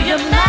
you're not.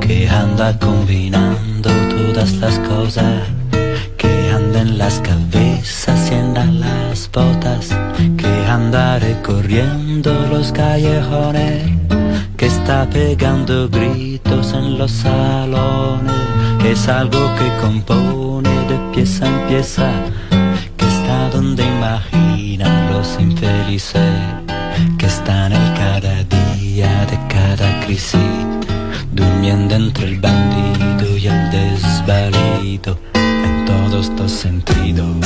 que anda combinando todas las cosas que anda en las cabezas y en las botas que anda recorriendo los callejones que está pegando gritos en los salones que es algo que compone de pieza en pieza que está donde imaginan los infelices que están en el cada día de cada crisis, durmiendo entre el bandido y el desvalido, en todos los sentidos.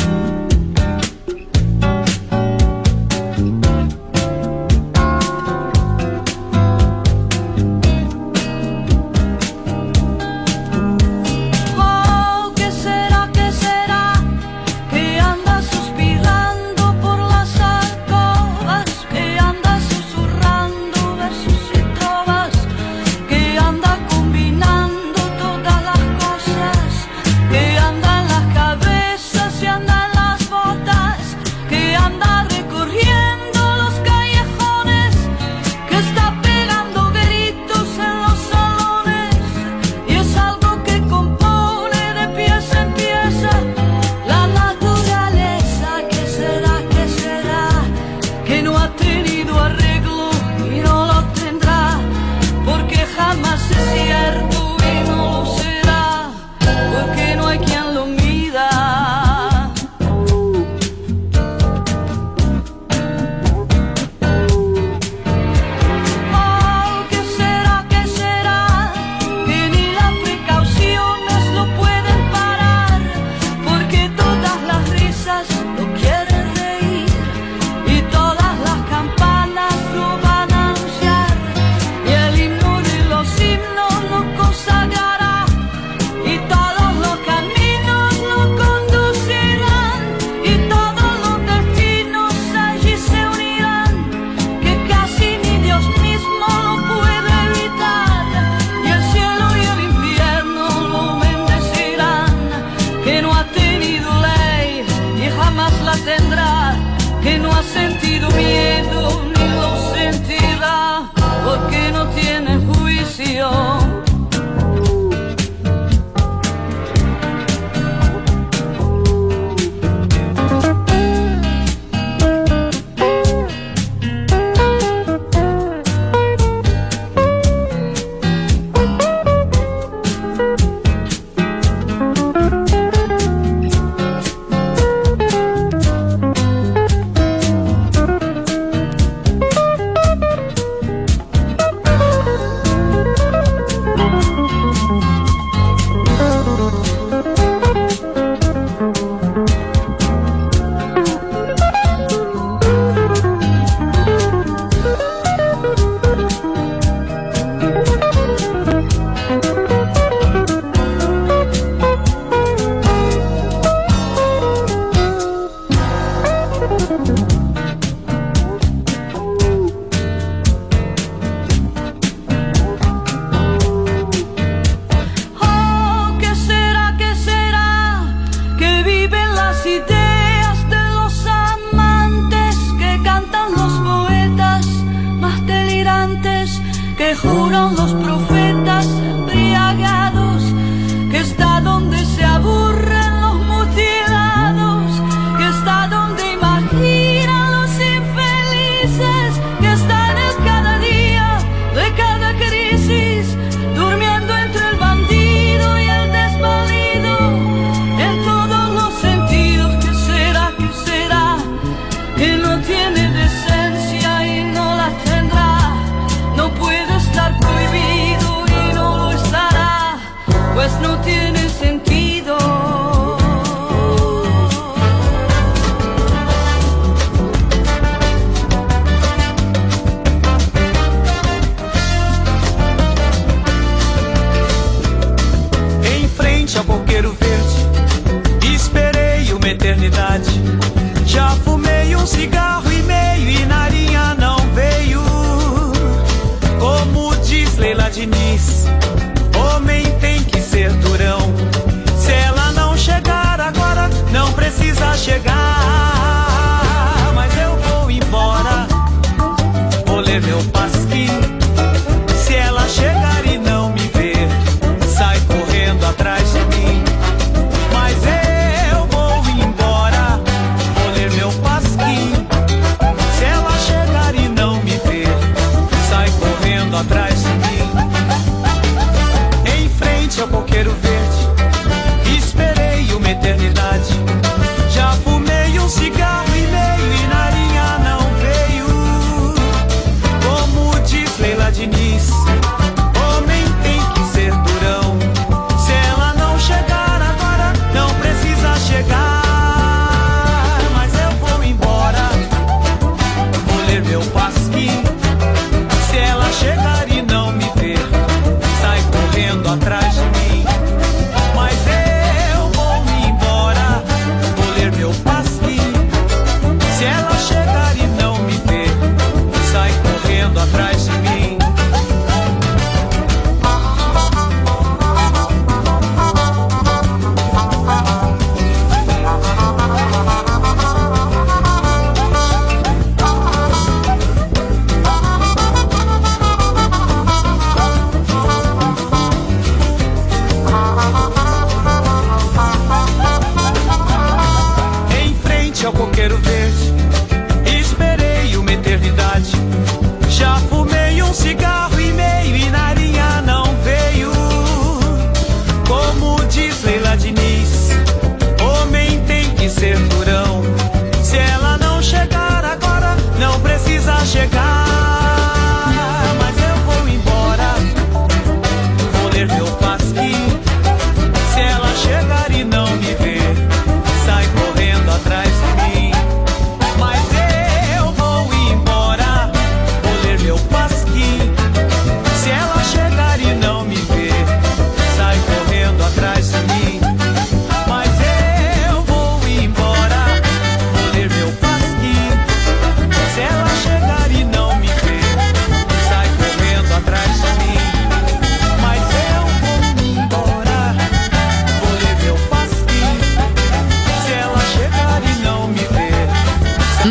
不让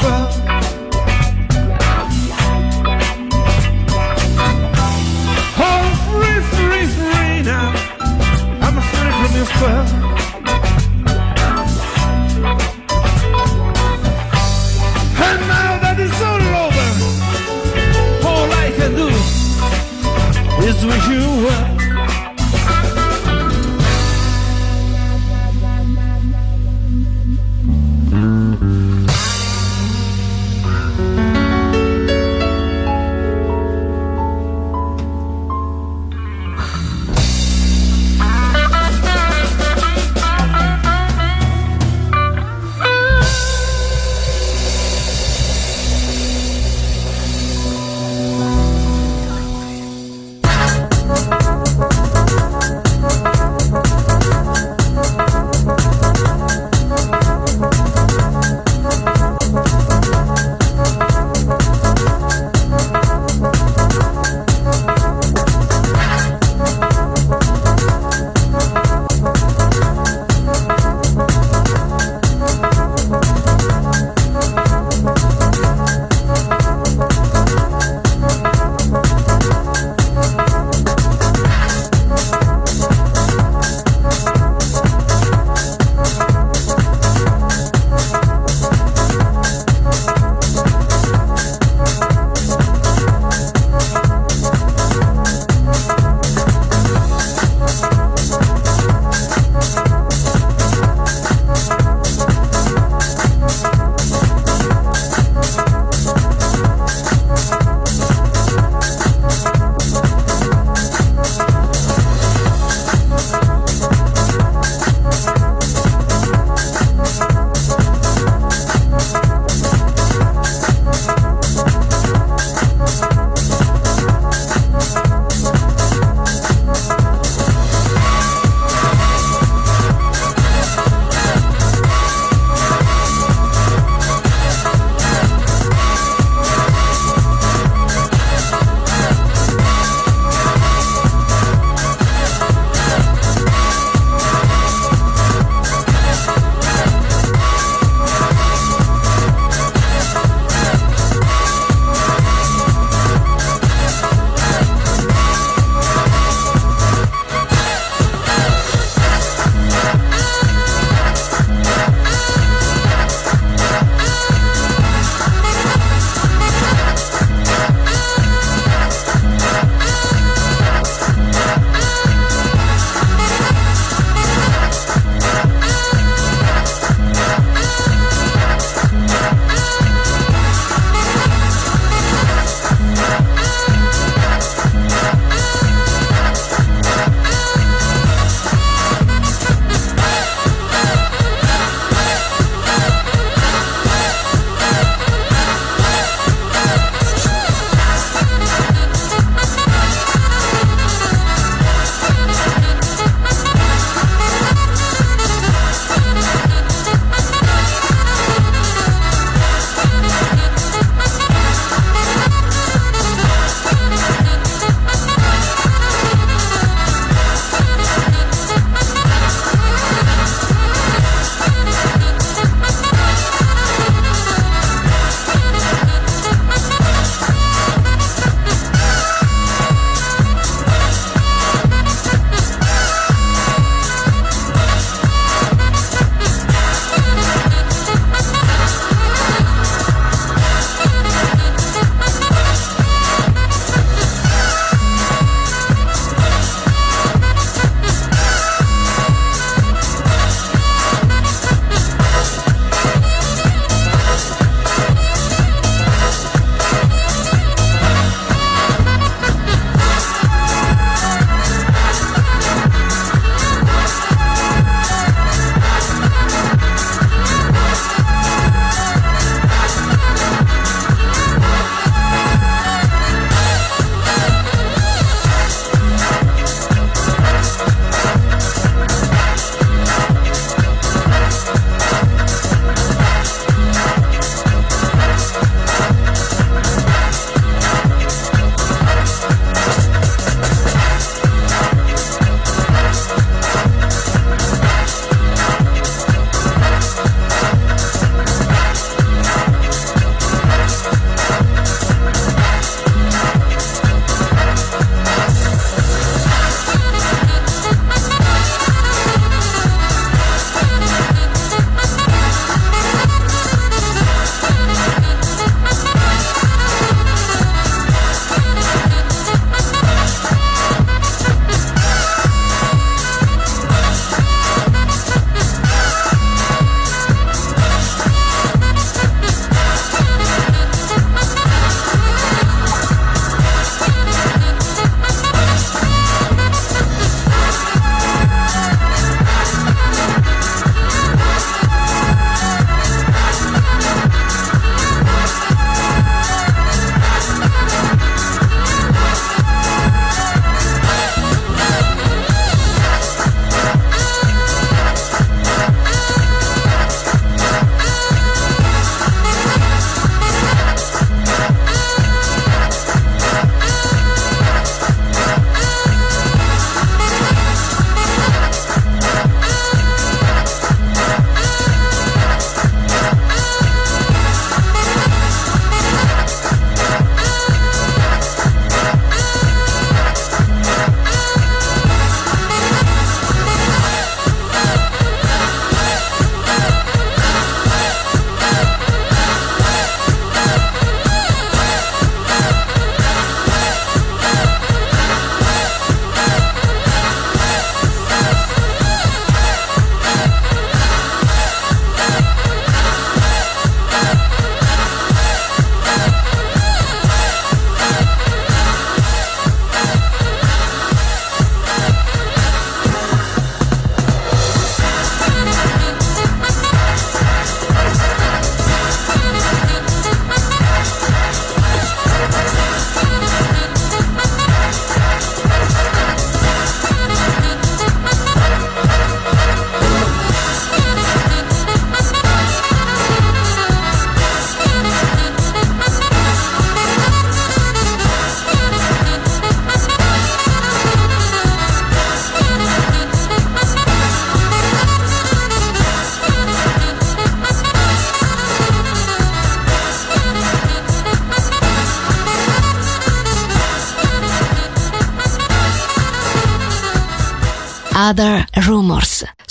Free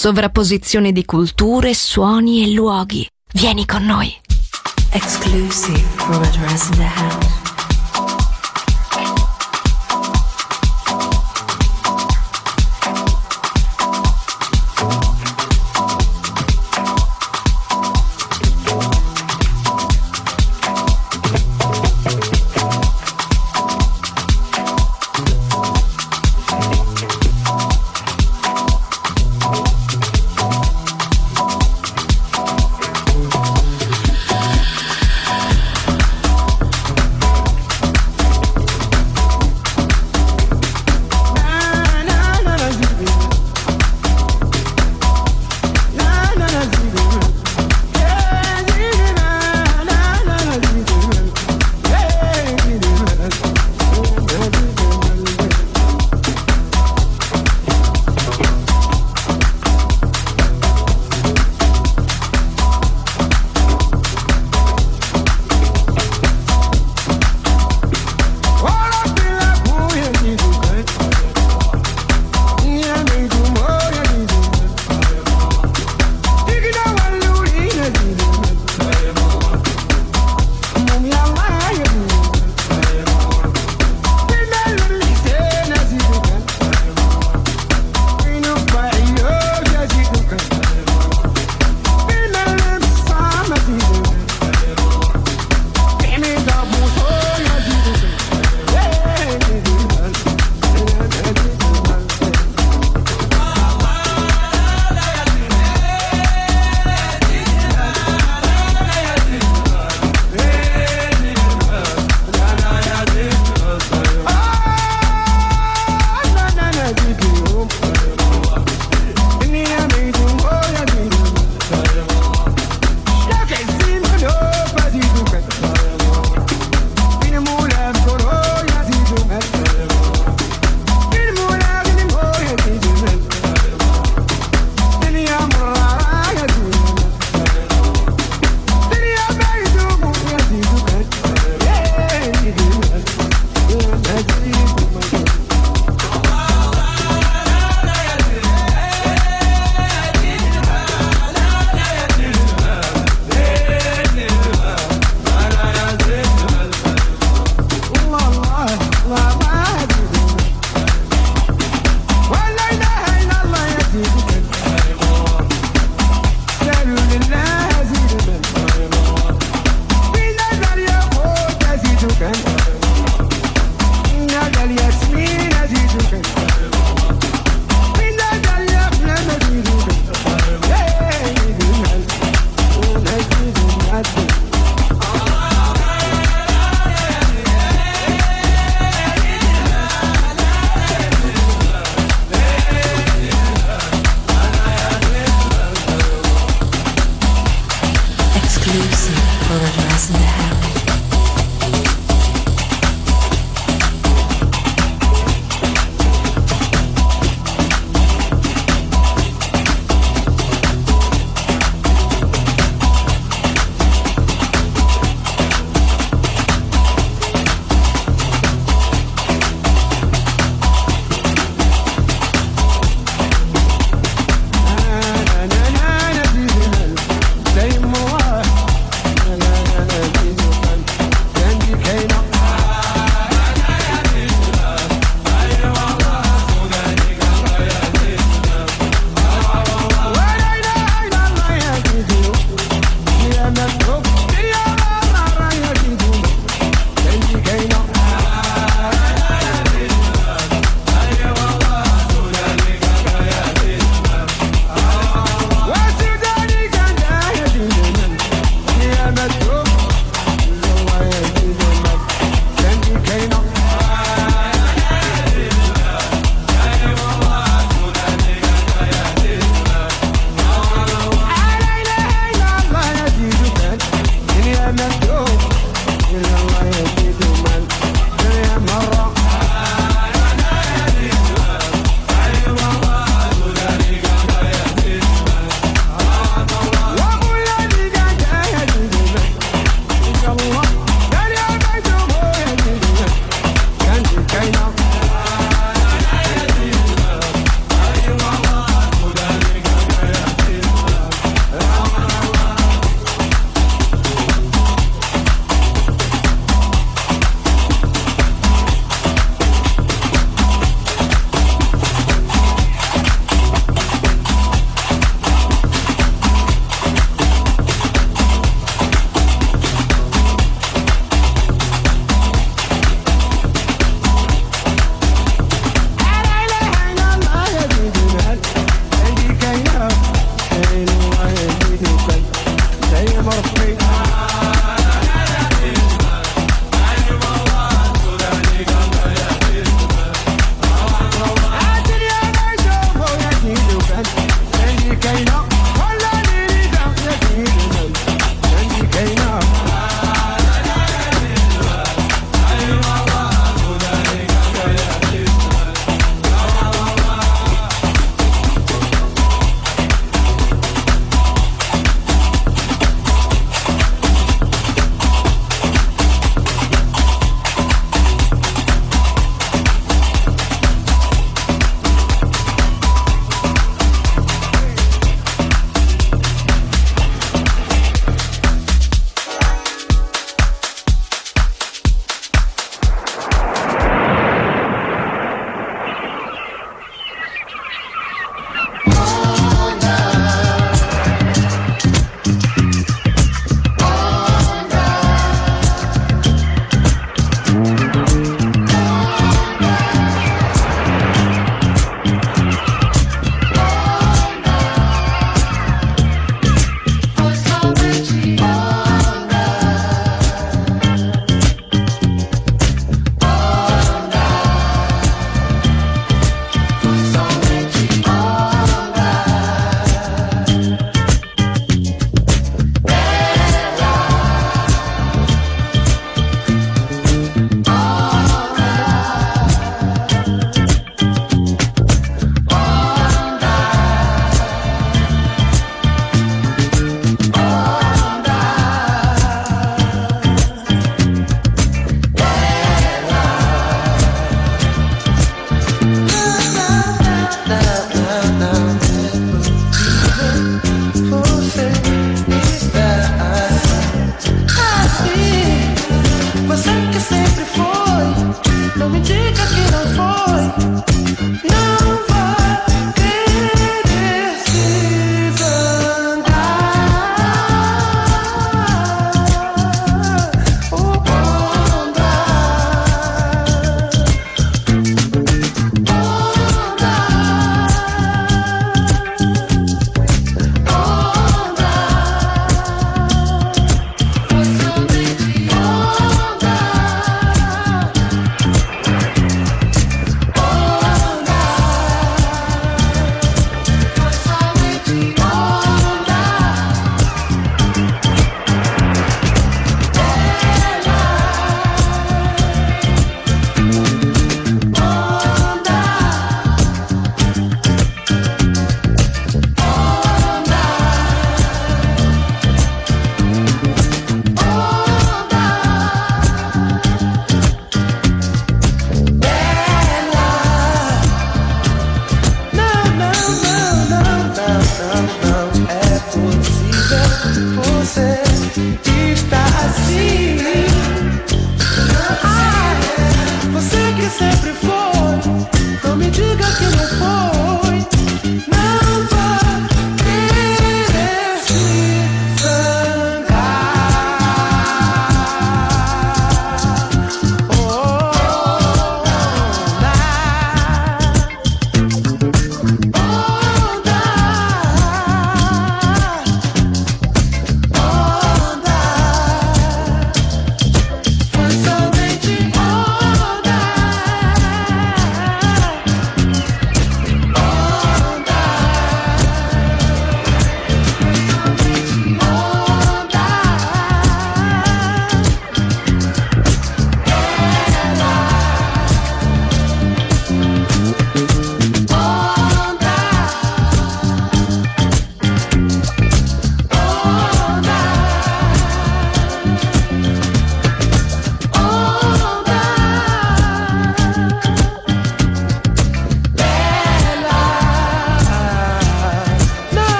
sovrapposizione di culture, suoni e luoghi. Vieni con noi. Exclusive for address in the house.